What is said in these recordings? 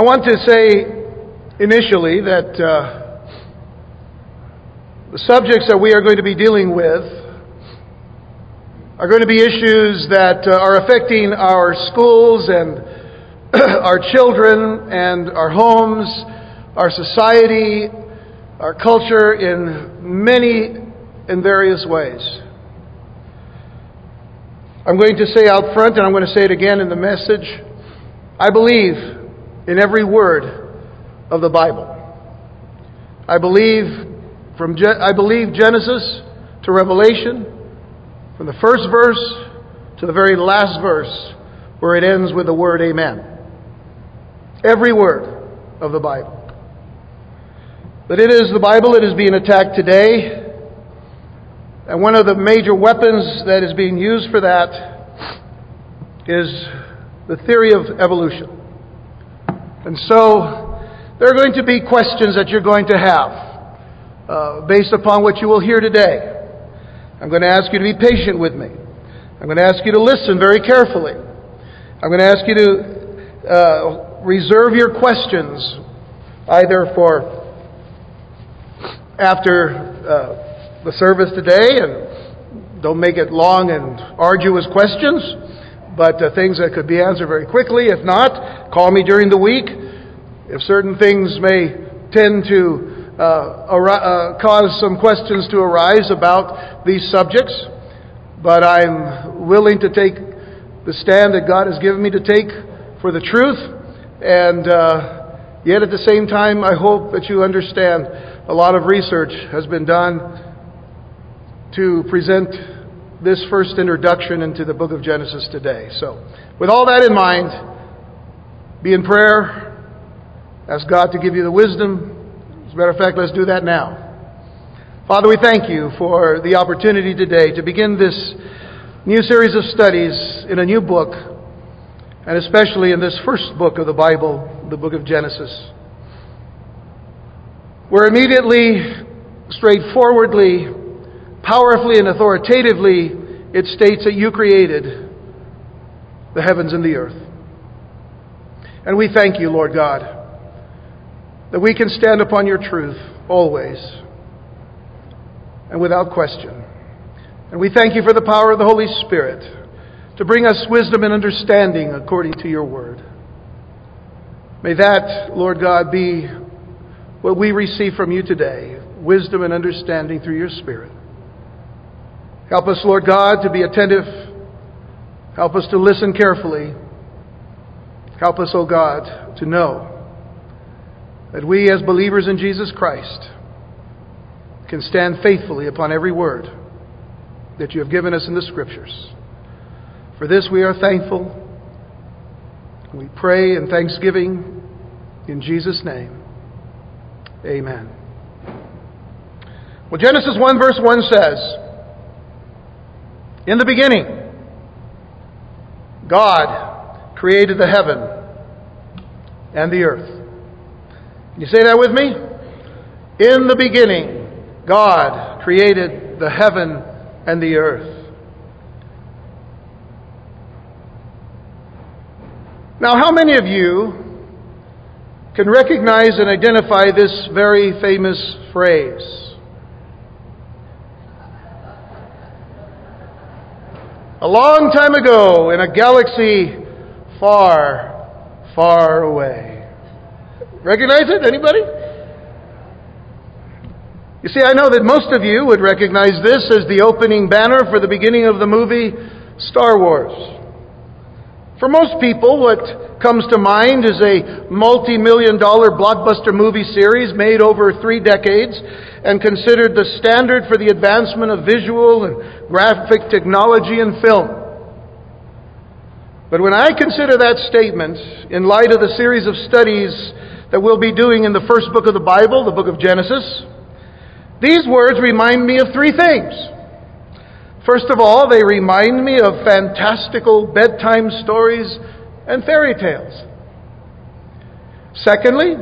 I want to say initially that uh, the subjects that we are going to be dealing with are going to be issues that uh, are affecting our schools and our children and our homes, our society, our culture in many and various ways. I'm going to say out front, and I'm going to say it again in the message I believe in every word of the Bible. I believe from Ge- I believe Genesis to Revelation, from the first verse to the very last verse, where it ends with the word Amen. Every word of the Bible. But it is the Bible that is being attacked today, and one of the major weapons that is being used for that is the theory of evolution. And so there are going to be questions that you're going to have uh, based upon what you will hear today. I'm going to ask you to be patient with me. I'm going to ask you to listen very carefully. I'm going to ask you to uh, reserve your questions either for after uh, the service today and don't make it long and arduous questions, but uh, things that could be answered very quickly. If not, call me during the week. If certain things may tend to uh, ar- cause some questions to arise about these subjects, but I'm willing to take the stand that God has given me to take for the truth, and uh, yet at the same time, I hope that you understand a lot of research has been done to present this first introduction into the book of Genesis today. So, with all that in mind, be in prayer, ask God to give you the wisdom. As a matter of fact, let's do that now. Father, we thank you for the opportunity today to begin this new series of studies in a new book, and especially in this first book of the Bible, the book of Genesis where immediately, straightforwardly, powerfully, and authoritatively it states that you created the heavens and the earth. And we thank you, Lord God, that we can stand upon your truth always and without question. And we thank you for the power of the Holy Spirit to bring us wisdom and understanding according to your word. May that, Lord God, be what we receive from you today wisdom and understanding through your Spirit. Help us, Lord God, to be attentive. Help us to listen carefully. Help us, O oh God, to know that we, as believers in Jesus Christ, can stand faithfully upon every word that you have given us in the Scriptures. For this we are thankful. We pray in thanksgiving in Jesus' name. Amen. Well, Genesis 1, verse 1 says, In the beginning, God created the heaven and the earth. Can you say that with me? In the beginning, God created the heaven and the earth. Now, how many of you can recognize and identify this very famous phrase. A long time ago, in a galaxy far, far away. Recognize it? Anybody? You see, I know that most of you would recognize this as the opening banner for the beginning of the movie Star Wars. For most people, what comes to mind is a multi million dollar blockbuster movie series made over three decades and considered the standard for the advancement of visual and graphic technology in film. But when I consider that statement in light of the series of studies that we'll be doing in the first book of the Bible, the book of Genesis, these words remind me of three things. First of all, they remind me of fantastical bedtime stories and fairy tales. Secondly,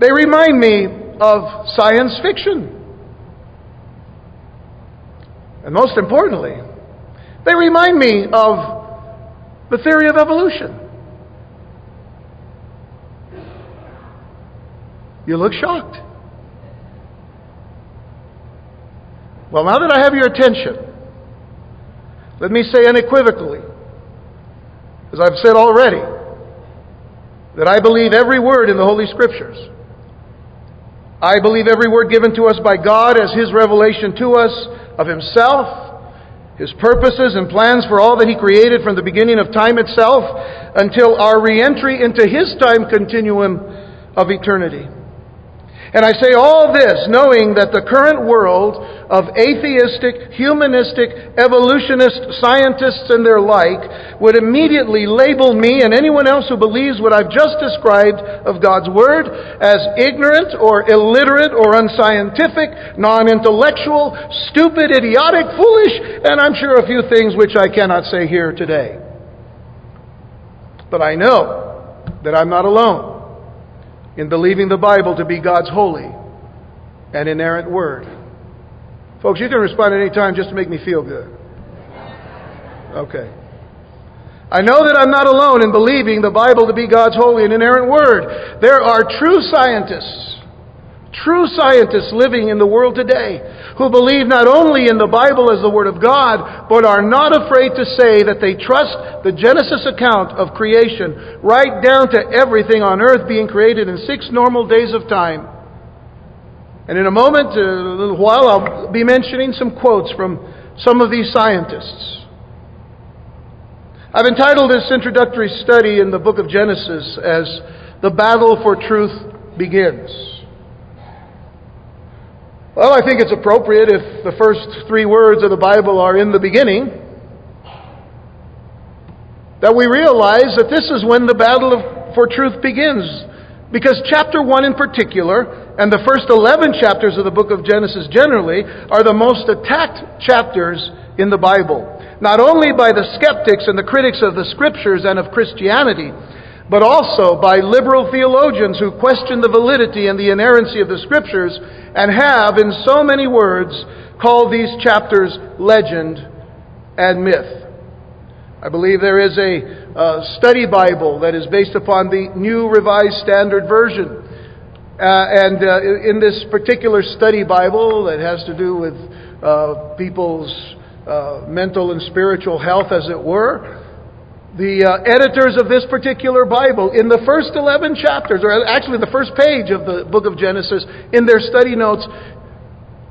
they remind me of science fiction. And most importantly, they remind me of the theory of evolution. You look shocked. Well, now that I have your attention, let me say unequivocally, as I've said already, that I believe every word in the Holy Scriptures. I believe every word given to us by God as His revelation to us of Himself, His purposes and plans for all that He created from the beginning of time itself until our re entry into His time continuum of eternity. And I say all this knowing that the current world of atheistic, humanistic, evolutionist scientists and their like would immediately label me and anyone else who believes what I've just described of God's Word as ignorant or illiterate or unscientific, non intellectual, stupid, idiotic, foolish, and I'm sure a few things which I cannot say here today. But I know that I'm not alone in believing the Bible to be God's holy and inerrant word. Folks, you can respond at any time just to make me feel good. Okay. I know that I'm not alone in believing the Bible to be God's holy and inerrant word. There are true scientists True scientists living in the world today who believe not only in the Bible as the Word of God, but are not afraid to say that they trust the Genesis account of creation right down to everything on earth being created in six normal days of time. And in a moment, a little while, I'll be mentioning some quotes from some of these scientists. I've entitled this introductory study in the book of Genesis as The Battle for Truth Begins. Well, I think it's appropriate if the first three words of the Bible are in the beginning, that we realize that this is when the battle of, for truth begins. Because chapter 1 in particular, and the first 11 chapters of the book of Genesis generally, are the most attacked chapters in the Bible. Not only by the skeptics and the critics of the scriptures and of Christianity, but also by liberal theologians who question the validity and the inerrancy of the Scriptures and have, in so many words, called these chapters legend and myth. I believe there is a uh, study Bible that is based upon the New Revised Standard Version. Uh, and uh, in this particular study Bible that has to do with uh, people's uh, mental and spiritual health, as it were, the uh, editors of this particular Bible, in the first 11 chapters, or actually the first page of the book of Genesis, in their study notes,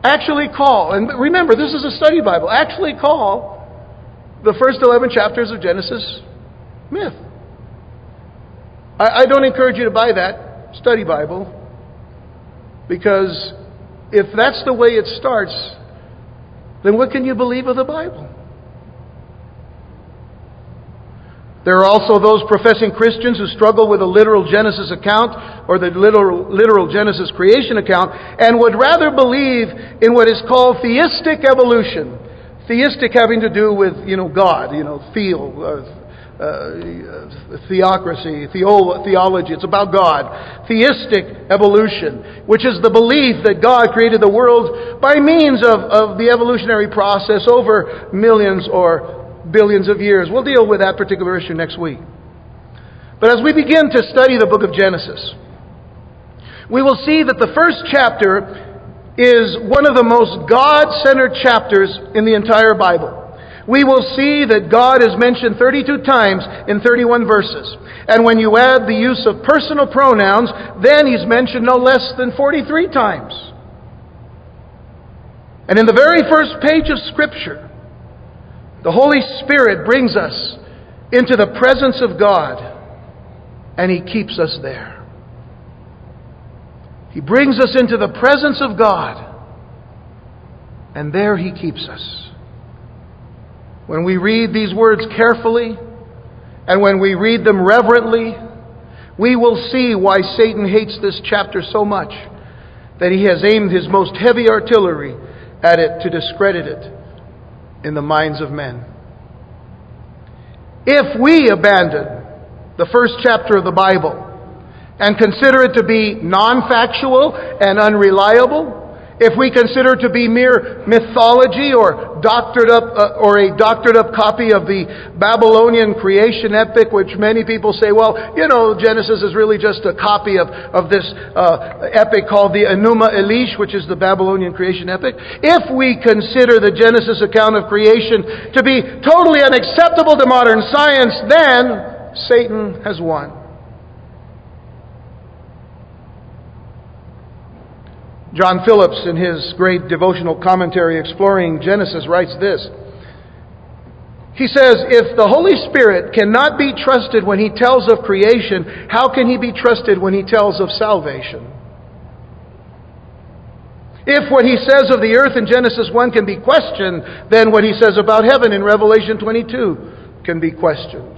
actually call, and remember, this is a study Bible, actually call the first 11 chapters of Genesis myth. I, I don't encourage you to buy that study Bible, because if that's the way it starts, then what can you believe of the Bible? There are also those professing Christians who struggle with a literal Genesis account or the literal, literal Genesis creation account and would rather believe in what is called theistic evolution. Theistic having to do with, you know, God, you know, theo, uh, uh, theocracy, theo- theology. It's about God. Theistic evolution, which is the belief that God created the world by means of, of the evolutionary process over millions or billions of years. We'll deal with that particular issue next week. But as we begin to study the book of Genesis, we will see that the first chapter is one of the most God centered chapters in the entire Bible. We will see that God is mentioned 32 times in 31 verses. And when you add the use of personal pronouns, then he's mentioned no less than 43 times. And in the very first page of Scripture, the Holy Spirit brings us into the presence of God, and He keeps us there. He brings us into the presence of God, and there He keeps us. When we read these words carefully, and when we read them reverently, we will see why Satan hates this chapter so much that he has aimed his most heavy artillery at it to discredit it in the minds of men. If we abandon the first chapter of the Bible and consider it to be non factual and unreliable, if we consider to be mere mythology or doctored up uh, or a doctored up copy of the Babylonian creation epic, which many people say, well, you know, Genesis is really just a copy of, of this uh, epic called the Enuma Elish, which is the Babylonian creation epic. If we consider the Genesis account of creation to be totally unacceptable to modern science, then Satan has won. John Phillips, in his great devotional commentary exploring Genesis, writes this. He says, If the Holy Spirit cannot be trusted when he tells of creation, how can he be trusted when he tells of salvation? If what he says of the earth in Genesis 1 can be questioned, then what he says about heaven in Revelation 22 can be questioned.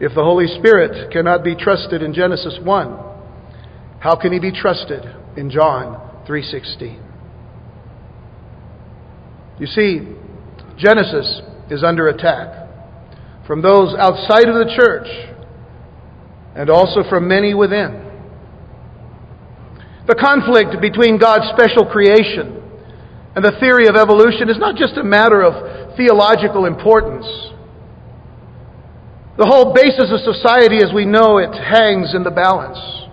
If the Holy Spirit cannot be trusted in Genesis 1, how can he be trusted in John 3:16? You see, Genesis is under attack from those outside of the church and also from many within. The conflict between God's special creation and the theory of evolution is not just a matter of theological importance. The whole basis of society as we know it hangs in the balance.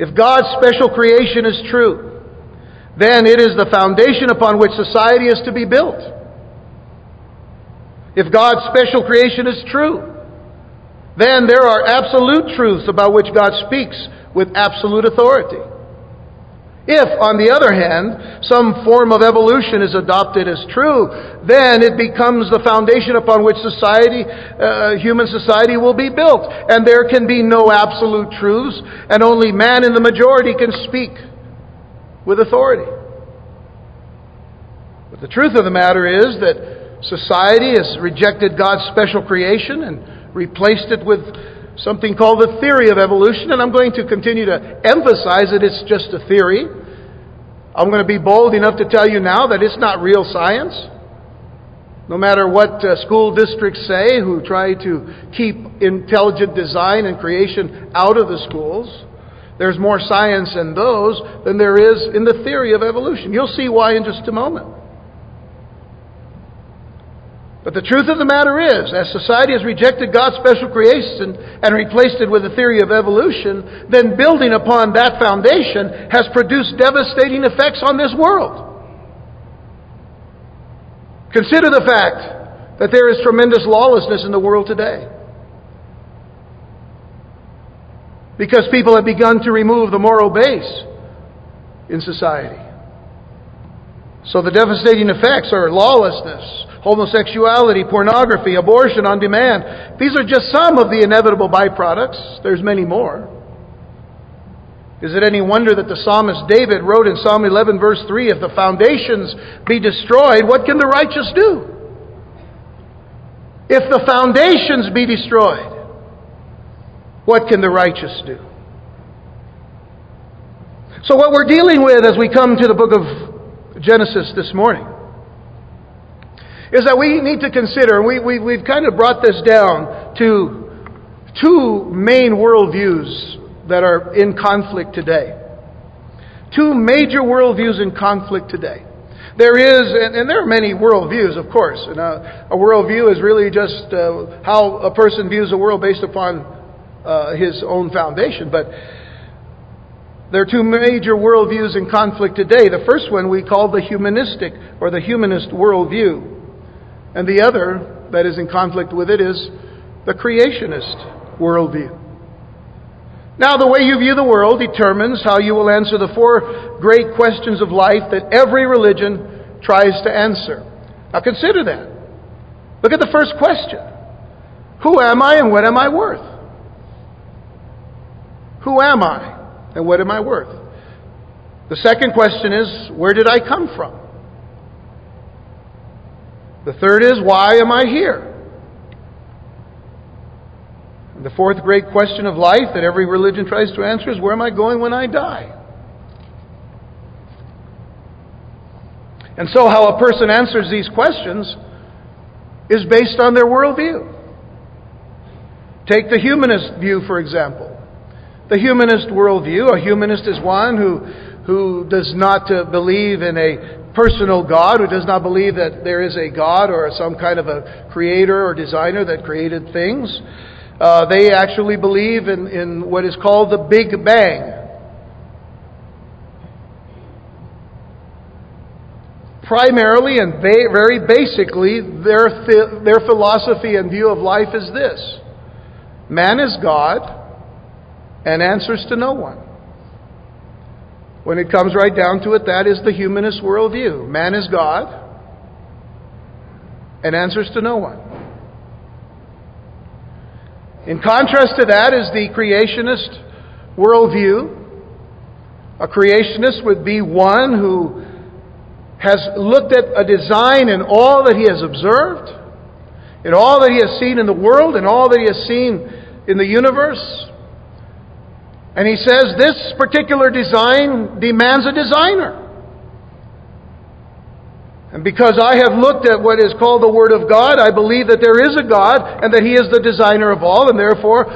If God's special creation is true, then it is the foundation upon which society is to be built. If God's special creation is true, then there are absolute truths about which God speaks with absolute authority. If, on the other hand, some form of evolution is adopted as true, then it becomes the foundation upon which society, uh, human society will be built. And there can be no absolute truths, and only man in the majority can speak with authority. But the truth of the matter is that society has rejected God's special creation and replaced it with something called the theory of evolution, and I'm going to continue to emphasize that it's just a theory. I'm going to be bold enough to tell you now that it's not real science. No matter what uh, school districts say, who try to keep intelligent design and creation out of the schools, there's more science in those than there is in the theory of evolution. You'll see why in just a moment. But the truth of the matter is, as society has rejected God's special creation and replaced it with a theory of evolution, then building upon that foundation has produced devastating effects on this world. Consider the fact that there is tremendous lawlessness in the world today. Because people have begun to remove the moral base in society. So the devastating effects are lawlessness, homosexuality, pornography, abortion on demand. These are just some of the inevitable byproducts. There's many more. Is it any wonder that the psalmist David wrote in Psalm 11, verse 3 If the foundations be destroyed, what can the righteous do? If the foundations be destroyed, what can the righteous do? So, what we're dealing with as we come to the book of Genesis this morning is that we need to consider, we, we, we've kind of brought this down to two main worldviews that are in conflict today. Two major worldviews in conflict today. There is, and, and there are many worldviews, of course. And a, a worldview is really just uh, how a person views the world based upon uh, his own foundation. But there are two major worldviews in conflict today. The first one we call the humanistic or the humanist worldview. And the other that is in conflict with it is the creationist worldview. Now, the way you view the world determines how you will answer the four great questions of life that every religion tries to answer. Now, consider that. Look at the first question Who am I and what am I worth? Who am I and what am I worth? The second question is Where did I come from? The third is, why am I here? And the fourth great question of life that every religion tries to answer is, where am I going when I die? And so, how a person answers these questions is based on their worldview. Take the humanist view, for example. The humanist worldview, a humanist is one who who does not uh, believe in a personal God, who does not believe that there is a God or some kind of a creator or designer that created things. Uh, they actually believe in, in what is called the Big Bang. Primarily and ba- very basically, their, th- their philosophy and view of life is this man is God and answers to no one. When it comes right down to it, that is the humanist worldview. Man is God and answers to no one. In contrast to that is the creationist worldview. A creationist would be one who has looked at a design in all that he has observed, in all that he has seen in the world, in all that he has seen in the universe. And he says this particular design demands a designer. And because I have looked at what is called the Word of God, I believe that there is a God and that He is the designer of all, and therefore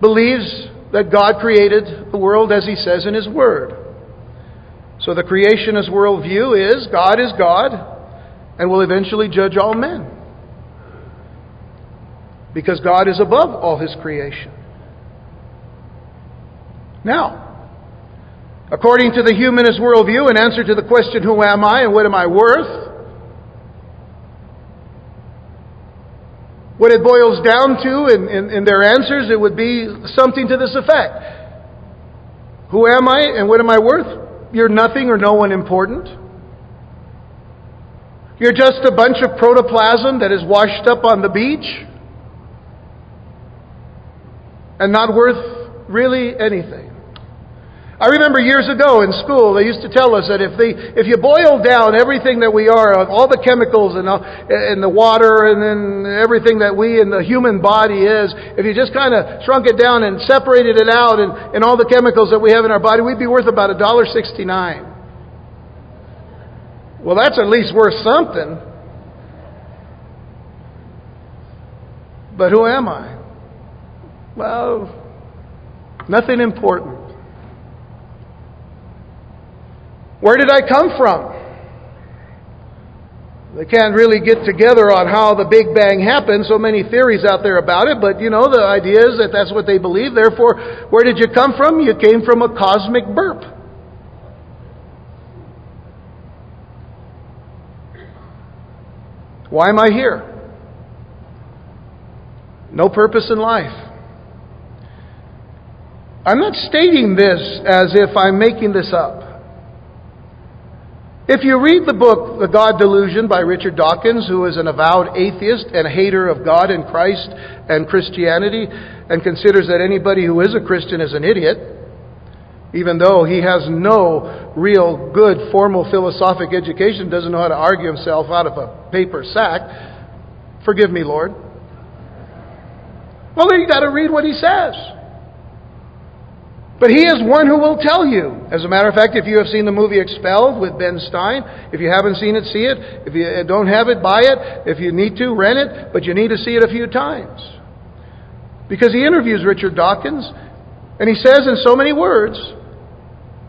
believes that God created the world as He says in His Word. So the creationist worldview is God is God and will eventually judge all men. Because God is above all His creation. Now, according to the humanist worldview, in answer to the question, Who am I and what am I worth? What it boils down to in, in, in their answers, it would be something to this effect Who am I and what am I worth? You're nothing or no one important. You're just a bunch of protoplasm that is washed up on the beach and not worth really anything. I remember years ago in school, they used to tell us that if, they, if you boil down everything that we are, all the chemicals and uh, in the water and then everything that we in the human body is, if you just kind of shrunk it down and separated it out and, and all the chemicals that we have in our body, we'd be worth about $1.69. Well, that's at least worth something. But who am I? Well, nothing important. Where did I come from? They can't really get together on how the Big Bang happened. So many theories out there about it, but you know, the idea is that that's what they believe. Therefore, where did you come from? You came from a cosmic burp. Why am I here? No purpose in life. I'm not stating this as if I'm making this up. If you read the book, The God Delusion by Richard Dawkins, who is an avowed atheist and hater of God and Christ and Christianity, and considers that anybody who is a Christian is an idiot, even though he has no real good formal philosophic education, doesn't know how to argue himself out of a paper sack, forgive me, Lord. Well, you got to read what he says. But he is one who will tell you. As a matter of fact, if you have seen the movie Expelled with Ben Stein, if you haven't seen it, see it. If you uh, don't have it, buy it. If you need to, rent it. But you need to see it a few times. Because he interviews Richard Dawkins, and he says in so many words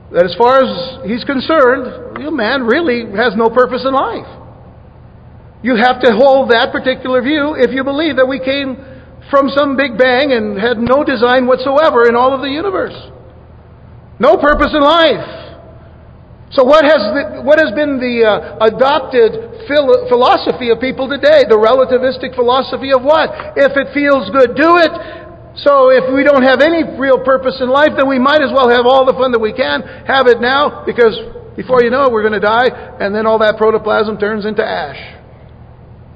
that as far as he's concerned, you man really has no purpose in life. You have to hold that particular view if you believe that we came from some big bang and had no design whatsoever in all of the universe. No purpose in life. So, what has, the, what has been the uh, adopted phil- philosophy of people today? The relativistic philosophy of what? If it feels good, do it. So, if we don't have any real purpose in life, then we might as well have all the fun that we can. Have it now, because before you know it, we're going to die, and then all that protoplasm turns into ash.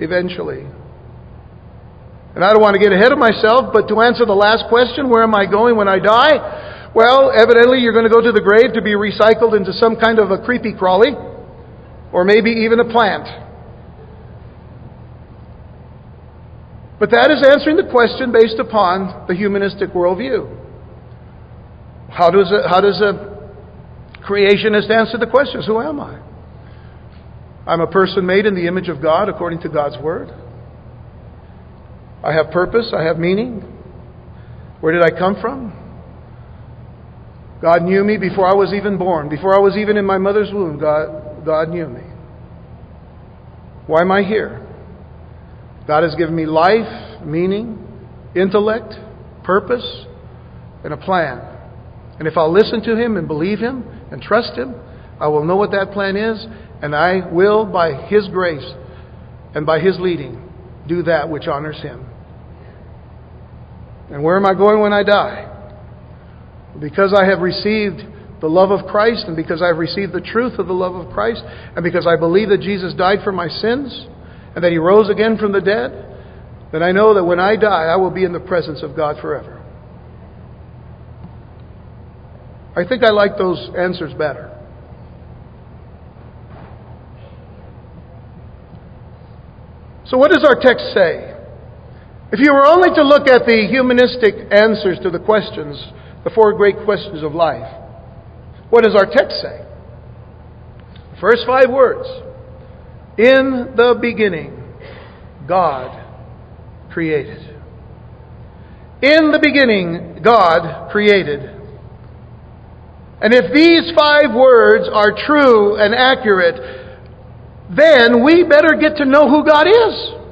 Eventually. And I don't want to get ahead of myself, but to answer the last question, where am I going when I die? Well, evidently you're going to go to the grave to be recycled into some kind of a creepy crawly, or maybe even a plant. But that is answering the question based upon the humanistic worldview. How does a, how does a creationist answer the question? Who am I? I'm a person made in the image of God according to God's Word. I have purpose, I have meaning. Where did I come from? God knew me before I was even born. Before I was even in my mother's womb, God, God knew me. Why am I here? God has given me life, meaning, intellect, purpose, and a plan. And if I'll listen to Him and believe Him and trust Him, I will know what that plan is, and I will, by His grace and by His leading, do that which honors Him. And where am I going when I die? Because I have received the love of Christ, and because I have received the truth of the love of Christ, and because I believe that Jesus died for my sins, and that He rose again from the dead, then I know that when I die, I will be in the presence of God forever. I think I like those answers better. So, what does our text say? If you were only to look at the humanistic answers to the questions, the four great questions of life, what does our text say? The First five words In the beginning, God created. In the beginning, God created. And if these five words are true and accurate, then we better get to know who God is.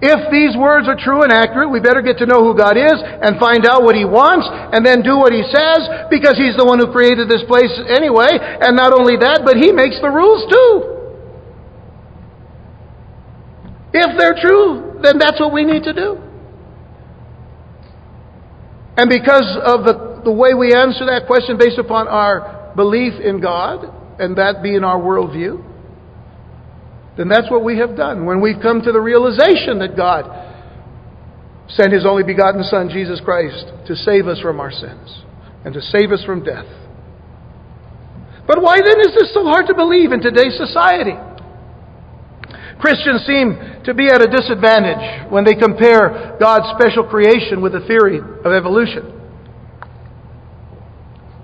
If these words are true and accurate, we better get to know who God is and find out what He wants and then do what He says because He's the one who created this place anyway. And not only that, but He makes the rules too. If they're true, then that's what we need to do. And because of the, the way we answer that question based upon our belief in God, and that being our worldview, then that's what we have done. When we've come to the realization that God sent His only begotten Son, Jesus Christ, to save us from our sins and to save us from death. But why then is this so hard to believe in today's society? Christians seem to be at a disadvantage when they compare God's special creation with the theory of evolution.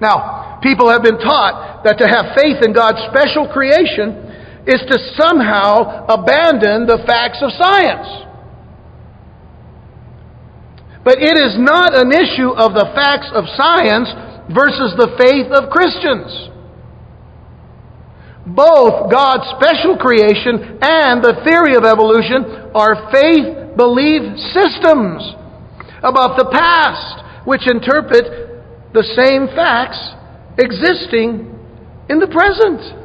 Now, people have been taught that to have faith in God's special creation is to somehow abandon the facts of science. But it is not an issue of the facts of science versus the faith of Christians. Both God's special creation and the theory of evolution are faith belief systems about the past, which interpret the same facts existing in the present.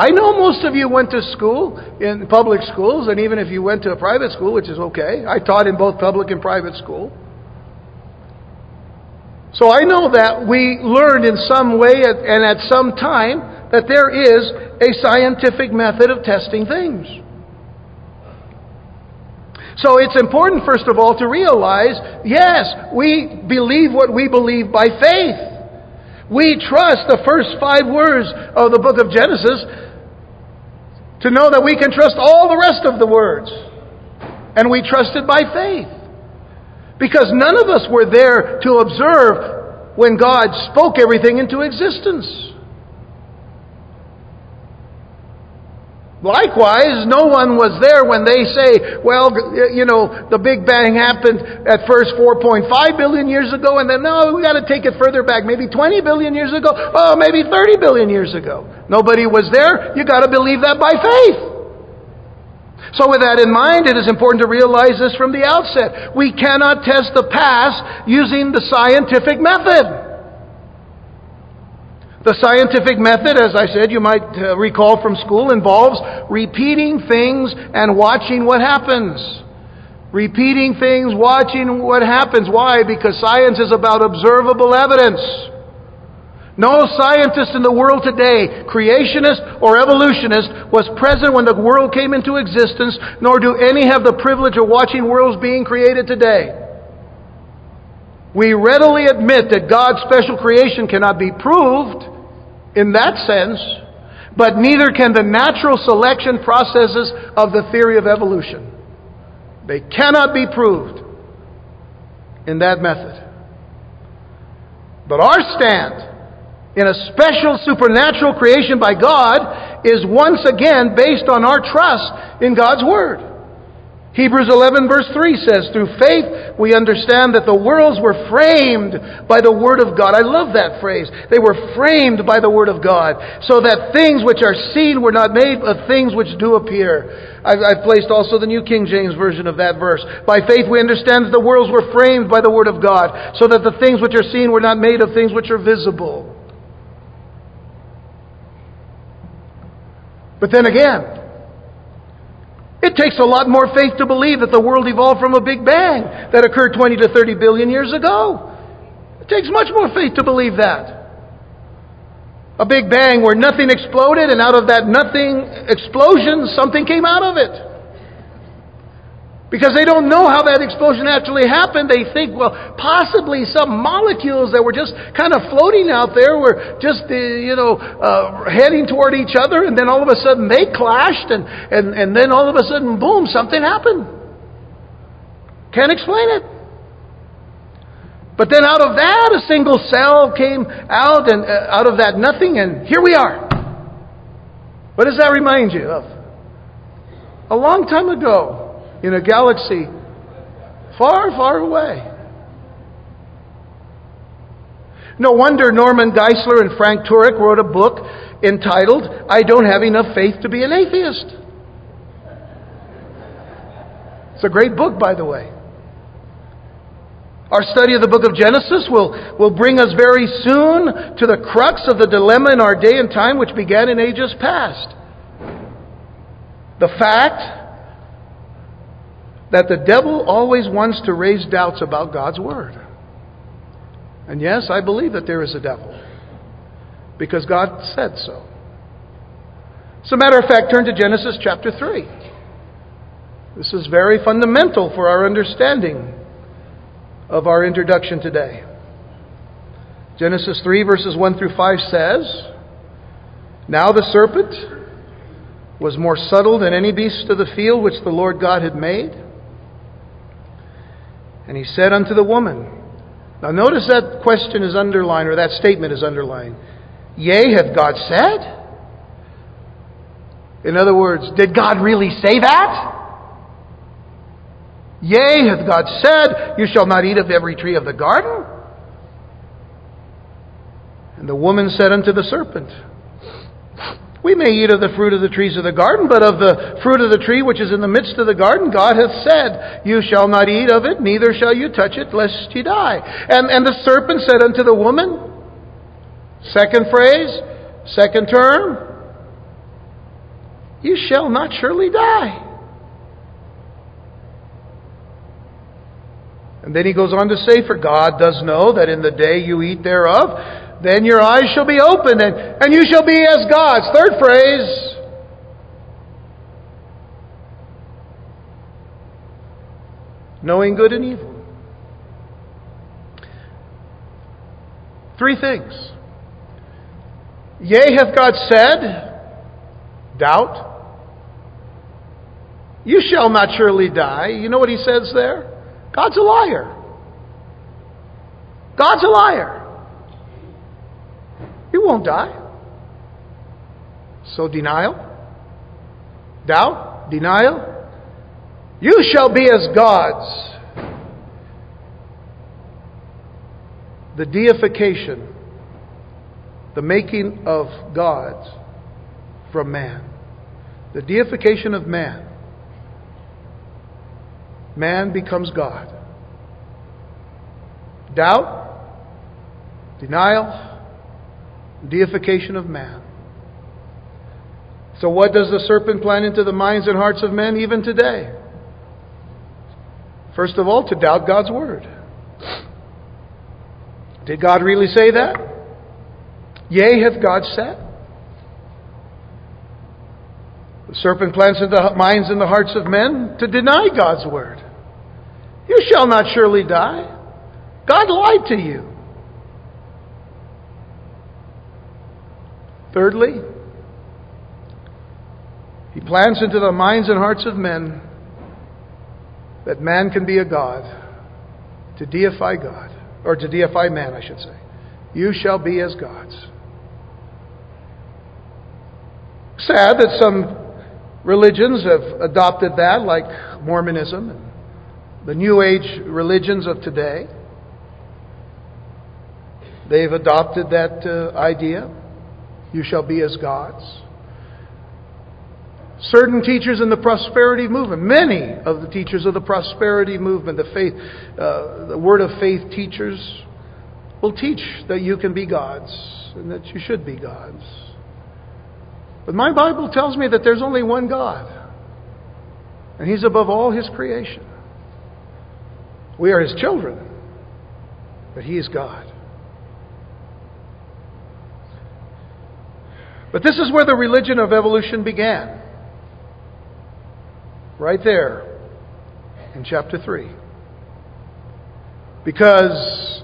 I know most of you went to school in public schools, and even if you went to a private school, which is okay, I taught in both public and private school. So I know that we learned in some way and at some time that there is a scientific method of testing things. So it's important, first of all, to realize yes, we believe what we believe by faith. We trust the first five words of the book of Genesis to know that we can trust all the rest of the words. And we trust it by faith. Because none of us were there to observe when God spoke everything into existence. Likewise, no one was there when they say, well, you know, the Big Bang happened at first 4.5 billion years ago, and then, no, we got to take it further back, maybe 20 billion years ago, oh, maybe 30 billion years ago. Nobody was there. You got to believe that by faith. So, with that in mind, it is important to realize this from the outset. We cannot test the past using the scientific method. The scientific method, as I said, you might uh, recall from school, involves repeating things and watching what happens. Repeating things, watching what happens. Why? Because science is about observable evidence. No scientist in the world today, creationist or evolutionist, was present when the world came into existence, nor do any have the privilege of watching worlds being created today. We readily admit that God's special creation cannot be proved in that sense, but neither can the natural selection processes of the theory of evolution. They cannot be proved in that method. But our stand in a special supernatural creation by God is once again based on our trust in God's Word. Hebrews 11 verse 3 says, Through faith we understand that the worlds were framed by the Word of God. I love that phrase. They were framed by the Word of God, so that things which are seen were not made of things which do appear. I've, I've placed also the New King James Version of that verse. By faith we understand that the worlds were framed by the Word of God, so that the things which are seen were not made of things which are visible. But then again, it takes a lot more faith to believe that the world evolved from a big bang that occurred 20 to 30 billion years ago. It takes much more faith to believe that. A big bang where nothing exploded, and out of that nothing explosion, something came out of it. Because they don't know how that explosion actually happened. They think, well, possibly some molecules that were just kind of floating out there were just, uh, you know, uh, heading toward each other, and then all of a sudden they clashed, and, and, and then all of a sudden, boom, something happened. Can't explain it. But then out of that, a single cell came out, and uh, out of that nothing, and here we are. What does that remind you of? A long time ago, in a galaxy far, far away. No wonder Norman Geisler and Frank Turek wrote a book entitled, I Don't Have Enough Faith to Be an Atheist. It's a great book, by the way. Our study of the book of Genesis will, will bring us very soon to the crux of the dilemma in our day and time which began in ages past. The fact that the devil always wants to raise doubts about God's Word. And yes, I believe that there is a devil. Because God said so. As a matter of fact, turn to Genesis chapter 3. This is very fundamental for our understanding of our introduction today. Genesis 3, verses 1 through 5 says, Now the serpent was more subtle than any beast of the field which the Lord God had made. And he said unto the woman, Now notice that question is underlined, or that statement is underlined. Yea, hath God said? In other words, did God really say that? Yea, hath God said, You shall not eat of every tree of the garden? And the woman said unto the serpent, we may eat of the fruit of the trees of the garden, but of the fruit of the tree which is in the midst of the garden, God hath said, You shall not eat of it, neither shall you touch it, lest ye die. And, and the serpent said unto the woman, second phrase, second term, You shall not surely die. And then he goes on to say, For God does know that in the day you eat thereof, then your eyes shall be opened, and, and you shall be as gods. Third phrase. Knowing good and evil. Three things. Yea, hath God said, doubt. You shall not surely die. You know what he says there? God's a liar. God's a liar. Won't die. So, denial, doubt, denial. You shall be as gods. The deification, the making of gods from man. The deification of man. Man becomes God. Doubt, denial, deification of man. So, what does the serpent plant into the minds and hearts of men even today? First of all, to doubt God's word. Did God really say that? Yea, hath God said? The serpent plants into the minds and the hearts of men to deny God's word. You shall not surely die. God lied to you. Thirdly, he plants into the minds and hearts of men that man can be a God, to deify God, or to deify man, I should say. You shall be as gods. Sad that some religions have adopted that, like Mormonism and the New Age religions of today. They've adopted that uh, idea. You shall be as gods. Certain teachers in the prosperity movement, many of the teachers of the prosperity movement, the faith, uh, the word of faith teachers, will teach that you can be gods and that you should be gods. But my Bible tells me that there's only one God, and He's above all His creation. We are His children, but He is God. But this is where the religion of evolution began. Right there in chapter 3. Because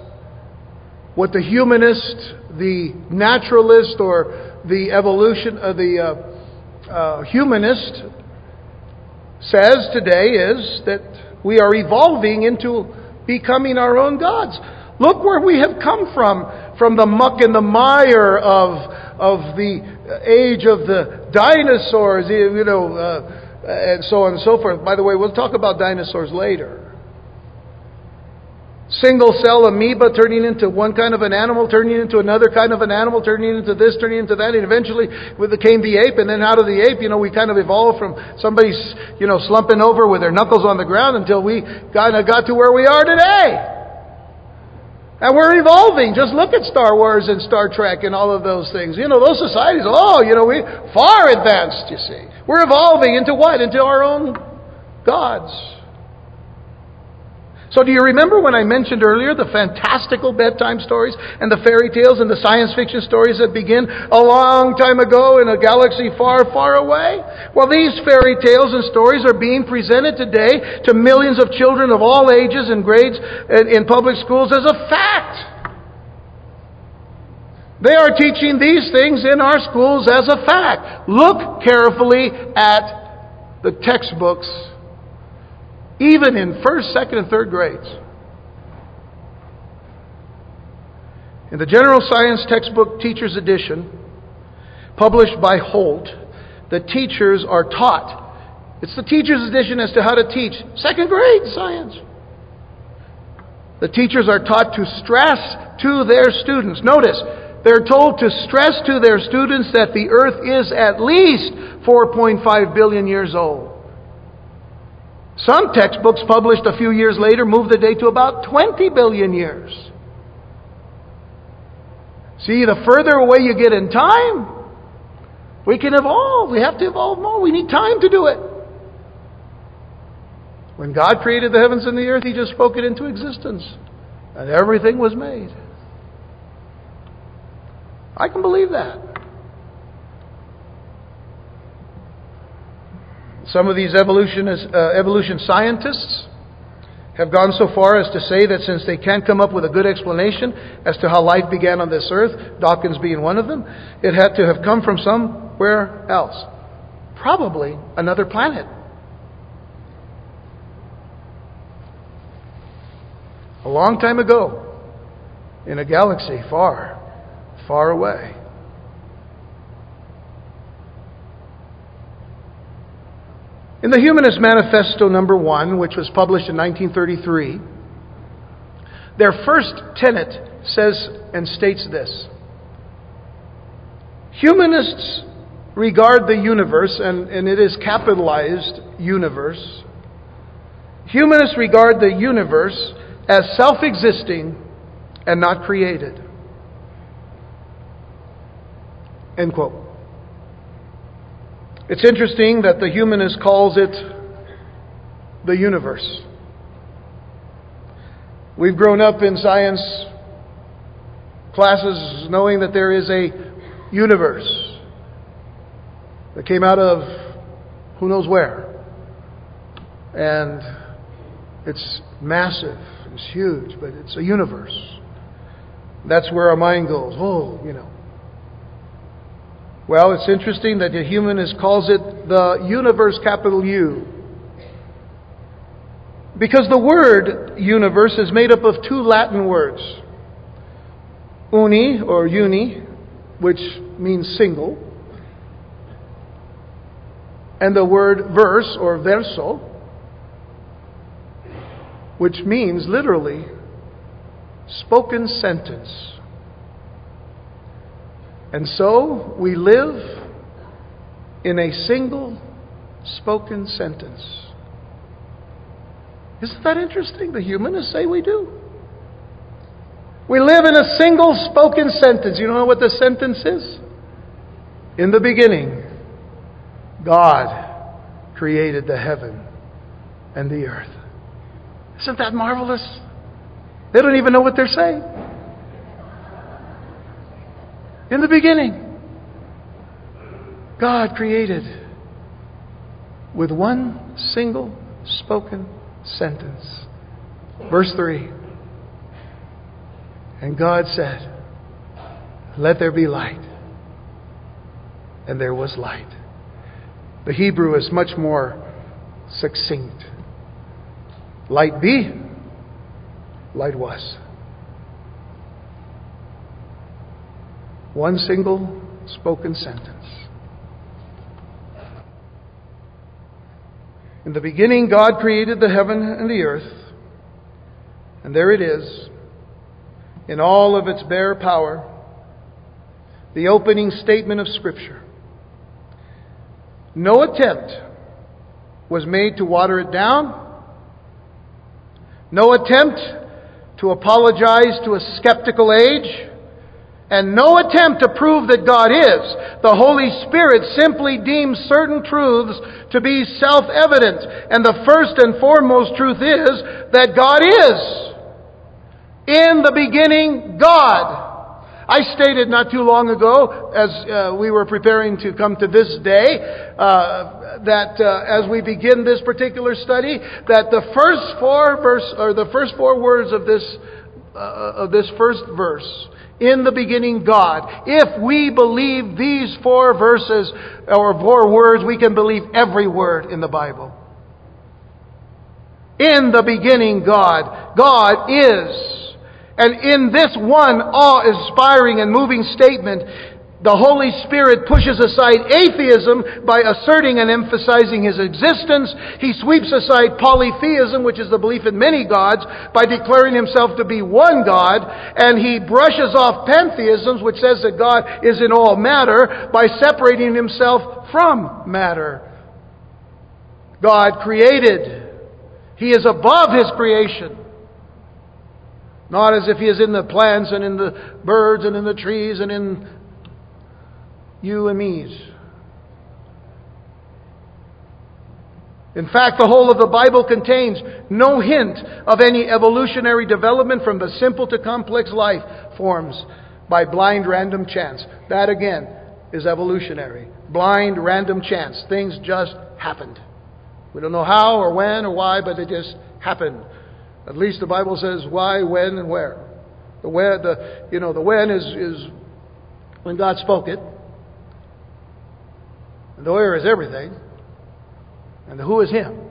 what the humanist, the naturalist, or the evolution of uh, the uh, uh, humanist says today is that we are evolving into becoming our own gods. Look where we have come from, from the muck and the mire of, of the age of the dinosaurs, you know, uh, and so on and so forth. By the way, we'll talk about dinosaurs later. Single cell amoeba turning into one kind of an animal, turning into another kind of an animal, turning into this, turning into that, and eventually we became the ape, and then out of the ape, you know, we kind of evolved from somebody, you know, slumping over with their knuckles on the ground until we kind of got to where we are today. And we're evolving. Just look at Star Wars and Star Trek and all of those things. You know, those societies, oh, you know, we far advanced, you see. We're evolving into what? Into our own gods. So, do you remember when I mentioned earlier the fantastical bedtime stories and the fairy tales and the science fiction stories that begin a long time ago in a galaxy far, far away? Well, these fairy tales and stories are being presented today to millions of children of all ages and grades in public schools as a fact. They are teaching these things in our schools as a fact. Look carefully at the textbooks even in first, second, and third grades. In the General Science Textbook Teacher's Edition, published by Holt, the teachers are taught. It's the teacher's edition as to how to teach second grade science. The teachers are taught to stress to their students. Notice, they're told to stress to their students that the earth is at least 4.5 billion years old. Some textbooks published a few years later move the date to about 20 billion years. See, the further away you get in time, we can evolve. We have to evolve more. We need time to do it. When God created the heavens and the earth, He just spoke it into existence, and everything was made. I can believe that. Some of these evolutionist, uh, evolution scientists have gone so far as to say that since they can't come up with a good explanation as to how life began on this earth, Dawkins being one of them, it had to have come from somewhere else. Probably another planet. A long time ago, in a galaxy far, far away. In the Humanist Manifesto number one, which was published in 1933, their first tenet says and states this Humanists regard the universe, and, and it is capitalized universe. Humanists regard the universe as self existing and not created. End quote. It's interesting that the humanist calls it the universe. We've grown up in science classes knowing that there is a universe that came out of who knows where. And it's massive, it's huge, but it's a universe. That's where our mind goes. Oh, you know. Well, it's interesting that the humanist calls it the universe, capital U. Because the word universe is made up of two Latin words uni or uni, which means single, and the word verse or verso, which means literally spoken sentence. And so we live in a single spoken sentence. Isn't that interesting? The humanists say we do. We live in a single spoken sentence. You know what the sentence is? In the beginning, God created the heaven and the earth. Isn't that marvelous? They don't even know what they're saying. In the beginning, God created with one single spoken sentence. Verse 3 And God said, Let there be light. And there was light. The Hebrew is much more succinct. Light be, light was. One single spoken sentence. In the beginning, God created the heaven and the earth, and there it is, in all of its bare power, the opening statement of Scripture. No attempt was made to water it down no attempt to apologize to a skeptical age, and no attempt to prove that God is. The Holy Spirit simply deems certain truths to be self evident. And the first and foremost truth is that God is. In the beginning, God. I stated not too long ago, as uh, we were preparing to come to this day, uh, that uh, as we begin this particular study, that the first four verse or the first four words of this uh, of this first verse, in the beginning God. If we believe these four verses or four words, we can believe every word in the Bible. In the beginning God. God is. And in this one awe-inspiring and moving statement, the Holy Spirit pushes aside atheism by asserting and emphasizing his existence. He sweeps aside polytheism, which is the belief in many gods, by declaring himself to be one God. And he brushes off pantheism, which says that God is in all matter, by separating himself from matter. God created. He is above his creation. Not as if he is in the plants and in the birds and in the trees and in you and me's. In fact, the whole of the Bible contains no hint of any evolutionary development from the simple to complex life forms by blind random chance. That again is evolutionary. Blind random chance. Things just happened. We don't know how or when or why, but it just happened. At least the Bible says why, when, and where. The when, the, you know, the when is, is when God spoke it. The where is everything. And the who is Him.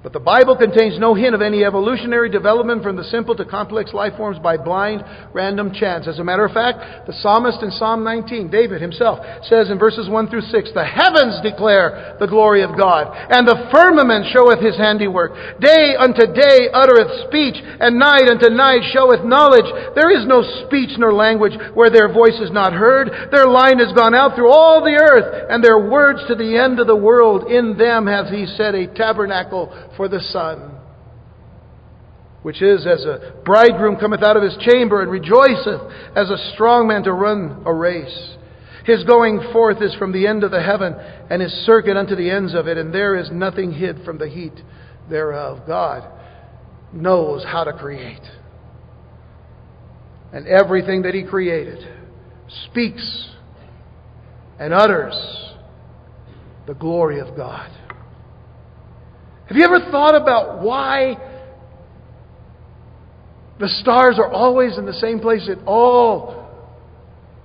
But the Bible contains no hint of any evolutionary development from the simple to complex life forms by blind, random chance. As a matter of fact, the psalmist in Psalm 19, David himself, says in verses 1 through 6, The heavens declare the glory of God, and the firmament showeth his handiwork. Day unto day uttereth speech, and night unto night showeth knowledge. There is no speech nor language where their voice is not heard. Their line has gone out through all the earth, and their words to the end of the world. In them hath he set a tabernacle for the sun, which is as a bridegroom cometh out of his chamber and rejoiceth as a strong man to run a race. His going forth is from the end of the heaven, and his circuit unto the ends of it, and there is nothing hid from the heat thereof. God knows how to create. And everything that he created speaks and utters the glory of God. Have you ever thought about why the stars are always in the same place at all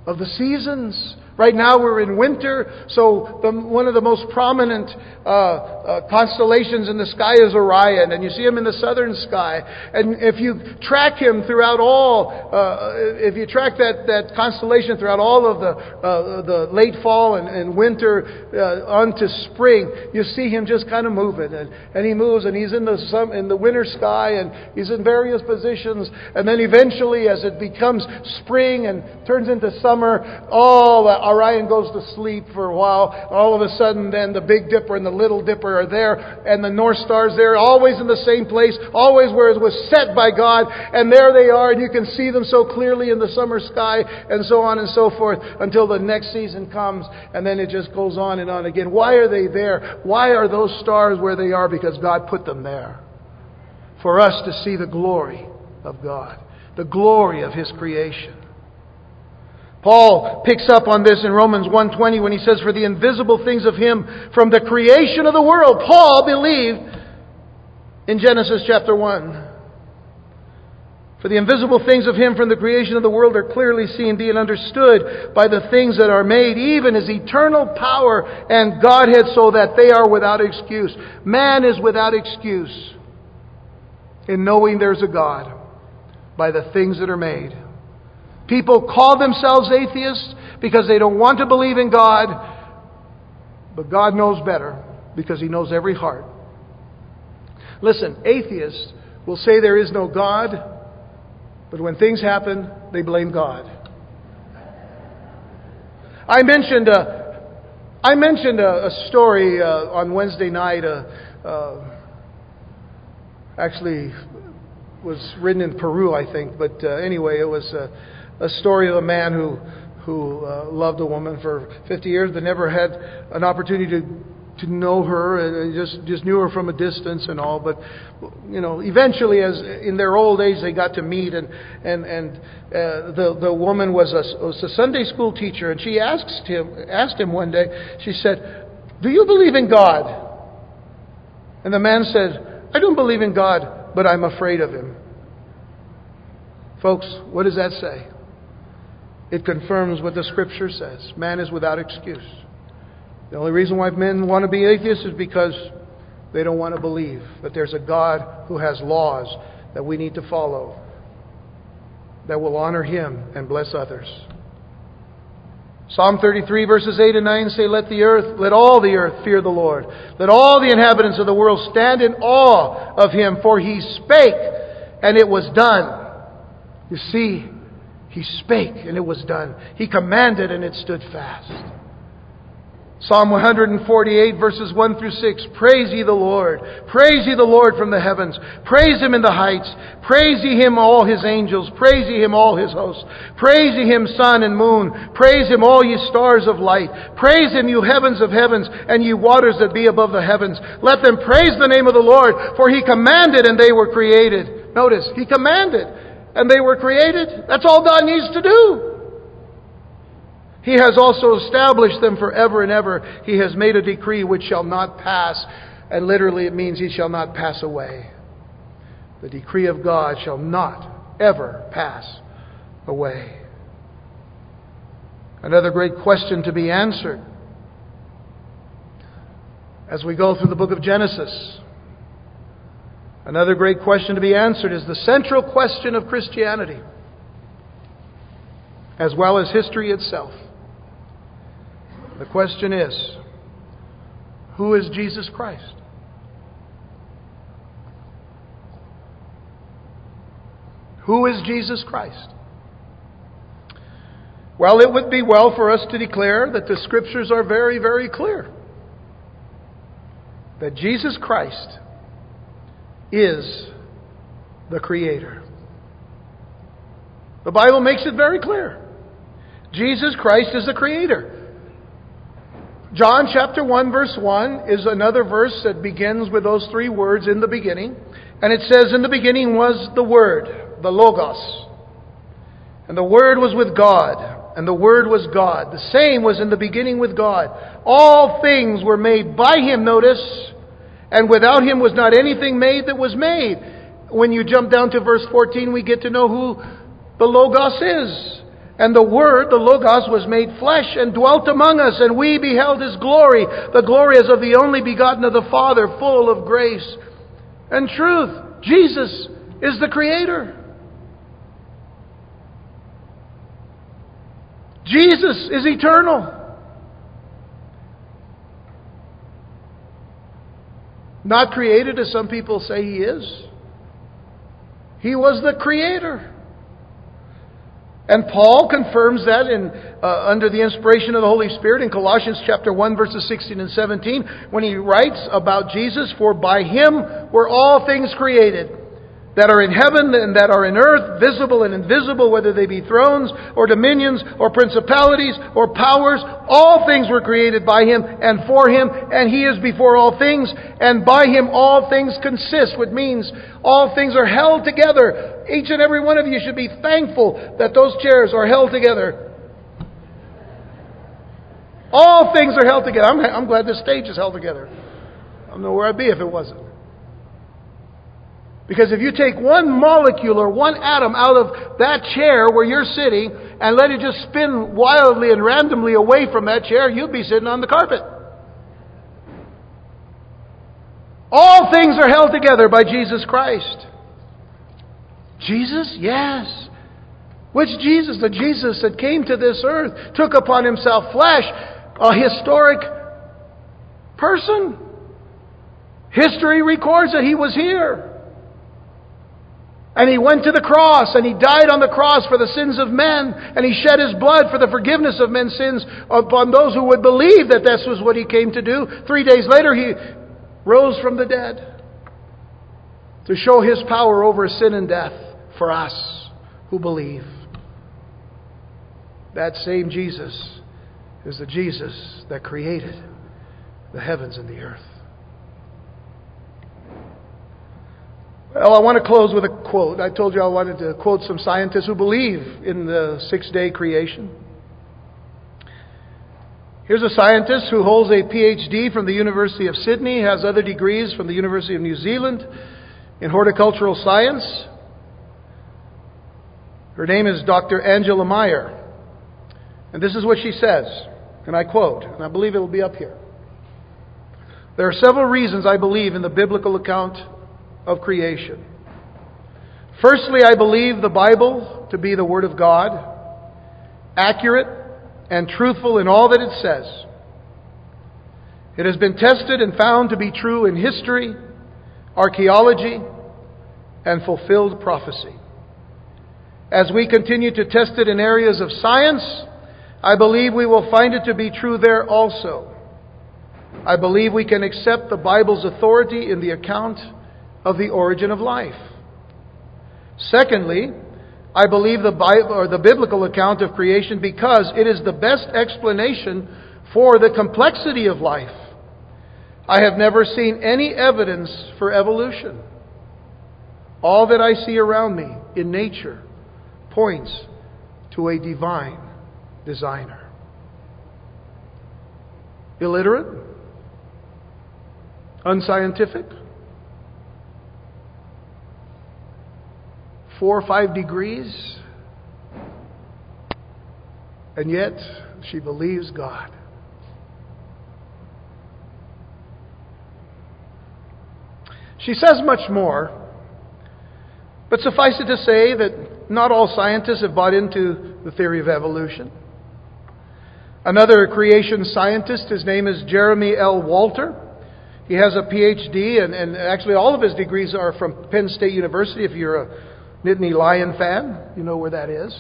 of the seasons? Right now we're in winter, so the, one of the most prominent uh, uh, constellations in the sky is Orion, and you see him in the southern sky. And if you track him throughout all, uh, if you track that, that constellation throughout all of the, uh, the late fall and, and winter uh, onto spring, you see him just kind of moving, and, and he moves, and he's in the in the winter sky, and he's in various positions, and then eventually, as it becomes spring and turns into summer, all Orion goes to sleep for a while. All of a sudden, then the Big Dipper and the Little Dipper are there, and the North Star's there, always in the same place, always where it was set by God, and there they are, and you can see them so clearly in the summer sky, and so on and so forth, until the next season comes, and then it just goes on and on again. Why are they there? Why are those stars where they are? Because God put them there. For us to see the glory of God, the glory of His creation. Paul picks up on this in Romans 1:20 when he says for the invisible things of him from the creation of the world. Paul believed in Genesis chapter 1 for the invisible things of him from the creation of the world are clearly seen being understood by the things that are made even his eternal power and godhead so that they are without excuse. Man is without excuse in knowing there's a god by the things that are made People call themselves atheists because they don't want to believe in God, but God knows better because He knows every heart. Listen, atheists will say there is no God, but when things happen, they blame God. I mentioned a, I mentioned a, a story uh, on Wednesday night. Uh, uh, actually, was written in Peru, I think. But uh, anyway, it was. A story of a man who who uh, loved a woman for 50 years but never had an opportunity to to know her and just just knew her from a distance and all but you know eventually as in their old age they got to meet and and and uh, the the woman was a was a Sunday school teacher and she asked him asked him one day she said do you believe in God? And the man said I don't believe in God but I'm afraid of him. Folks what does that say it confirms what the scripture says. Man is without excuse. The only reason why men want to be atheists is because they don't want to believe that there's a God who has laws that we need to follow that will honor him and bless others. Psalm 33 verses 8 and 9 say, Let the earth, let all the earth fear the Lord. Let all the inhabitants of the world stand in awe of him, for he spake and it was done. You see, he spake, and it was done. He commanded, and it stood fast. Psalm 148, verses 1 through 6. Praise ye the Lord. Praise ye the Lord from the heavens. Praise him in the heights. Praise ye him, all his angels. Praise ye him, all his hosts. Praise ye him, sun and moon. Praise him, all ye stars of light. Praise him, you heavens of heavens, and ye waters that be above the heavens. Let them praise the name of the Lord, for he commanded, and they were created. Notice, he commanded and they were created. That's all God needs to do. He has also established them forever and ever. He has made a decree which shall not pass, and literally it means he shall not pass away. The decree of God shall not ever pass away. Another great question to be answered as we go through the book of Genesis Another great question to be answered is the central question of Christianity, as well as history itself. The question is who is Jesus Christ? Who is Jesus Christ? Well, it would be well for us to declare that the Scriptures are very, very clear. That Jesus Christ is the Creator. The Bible makes it very clear. Jesus Christ is the Creator. John chapter 1 verse 1 is another verse that begins with those three words in the beginning. And it says, In the beginning was the Word, the Logos. And the Word was with God, and the Word was God. The same was in the beginning with God. All things were made by Him, notice, and without him was not anything made that was made. When you jump down to verse 14, we get to know who the Logos is. And the Word, the Logos, was made flesh and dwelt among us, and we beheld His glory, the glory as of the only begotten of the Father, full of grace and truth. Jesus is the Creator. Jesus is eternal. Not created as some people say He is. He was the Creator. And Paul confirms that in, uh, under the inspiration of the Holy Spirit in Colossians chapter 1 verses 16 and 17 when he writes about Jesus, for by him were all things created that are in heaven and that are in earth, visible and invisible, whether they be thrones or dominions or principalities or powers. All things were created by him and for him, and he is before all things, and by him all things consist, which means all things are held together. Each and every one of you should be thankful that those chairs are held together. All things are held together. I'm, I'm glad this stage is held together. I don't know where I'd be if it wasn't. Because if you take one molecule or one atom out of that chair where you're sitting and let it just spin wildly and randomly away from that chair, you'd be sitting on the carpet. All things are held together by Jesus Christ. Jesus? Yes. Which Jesus? The Jesus that came to this earth, took upon himself flesh, a historic person. History records that he was here. And he went to the cross and he died on the cross for the sins of men and he shed his blood for the forgiveness of men's sins upon those who would believe that this was what he came to do. Three days later he rose from the dead to show his power over sin and death for us who believe. That same Jesus is the Jesus that created the heavens and the earth. Well, I want to close with a quote. I told you I wanted to quote some scientists who believe in the six day creation. Here's a scientist who holds a PhD from the University of Sydney, has other degrees from the University of New Zealand in horticultural science. Her name is Dr. Angela Meyer. And this is what she says, and I quote, and I believe it will be up here. There are several reasons I believe in the biblical account of creation. Firstly, I believe the Bible to be the Word of God, accurate and truthful in all that it says. It has been tested and found to be true in history, archaeology, and fulfilled prophecy. As we continue to test it in areas of science, I believe we will find it to be true there also. I believe we can accept the Bible's authority in the account of the origin of life. Secondly, I believe the Bible or the biblical account of creation because it is the best explanation for the complexity of life. I have never seen any evidence for evolution. All that I see around me in nature points to a divine designer. Illiterate? Unscientific? Four or five degrees, and yet she believes God. She says much more, but suffice it to say that not all scientists have bought into the theory of evolution. Another creation scientist, his name is Jeremy L. Walter. He has a PhD, and, and actually all of his degrees are from Penn State University if you're a Nittany Lion fan. You know where that is.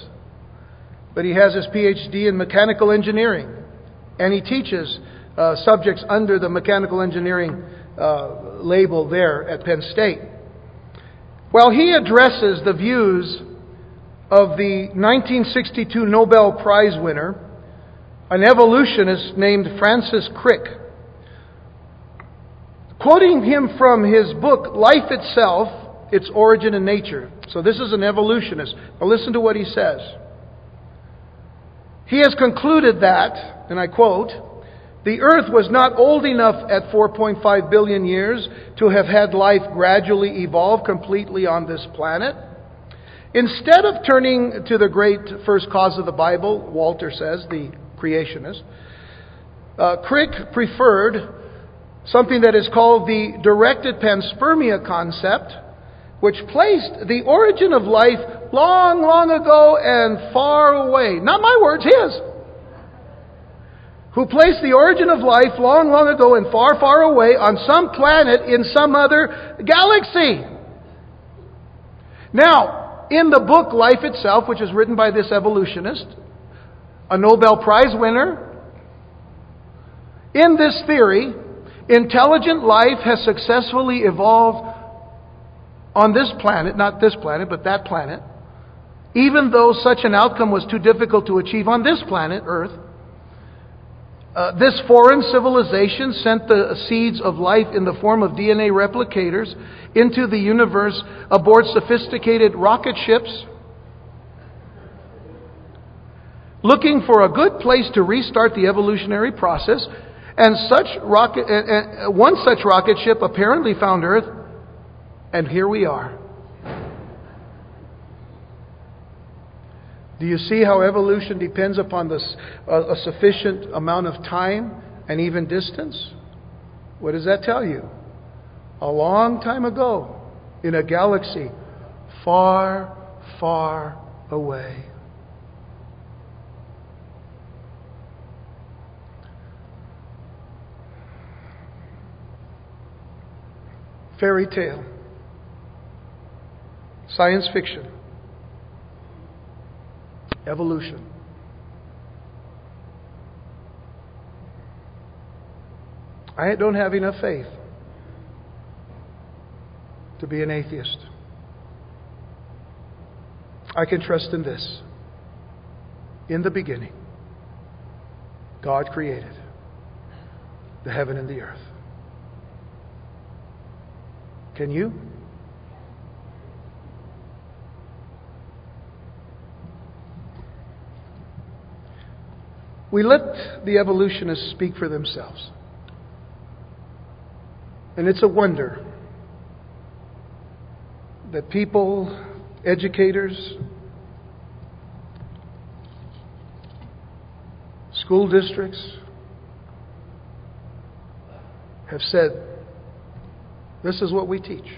But he has his PhD in mechanical engineering, and he teaches uh, subjects under the mechanical engineering uh, label there at Penn State. Well, he addresses the views of the 1962 Nobel Prize winner, an evolutionist named Francis Crick. Quoting him from his book, Life Itself, its origin and nature. So this is an evolutionist. But listen to what he says. He has concluded that, and I quote, the earth was not old enough at 4.5 billion years to have had life gradually evolve completely on this planet. Instead of turning to the great first cause of the Bible, Walter says, the creationist, uh, Crick preferred something that is called the directed panspermia concept, which placed the origin of life long, long ago and far away. Not my words, his. Who placed the origin of life long, long ago and far, far away on some planet in some other galaxy. Now, in the book Life Itself, which is written by this evolutionist, a Nobel Prize winner, in this theory, intelligent life has successfully evolved on this planet, not this planet, but that planet, even though such an outcome was too difficult to achieve on this planet, Earth. Uh, this foreign civilization sent the seeds of life in the form of DNA replicators into the universe aboard sophisticated rocket ships, looking for a good place to restart the evolutionary process. And such rocket, uh, uh, one such rocket ship apparently found Earth, and here we are. Do you see how evolution depends upon this, uh, a sufficient amount of time and even distance? What does that tell you? A long time ago, in a galaxy far, far away. Fairy tale, science fiction evolution. I don't have enough faith to be an atheist. I can trust in this. In the beginning, God created the heaven and the earth. Can you? We let the evolutionists speak for themselves. And it's a wonder that people, educators, school districts have said, this is what we teach.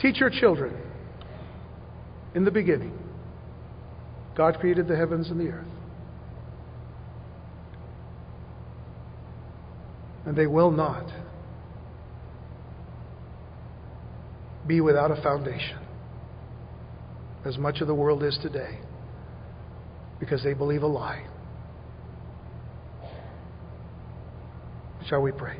Teach your children in the beginning, God created the heavens and the earth. And they will not be without a foundation, as much of the world is today, because they believe a lie. Shall we pray?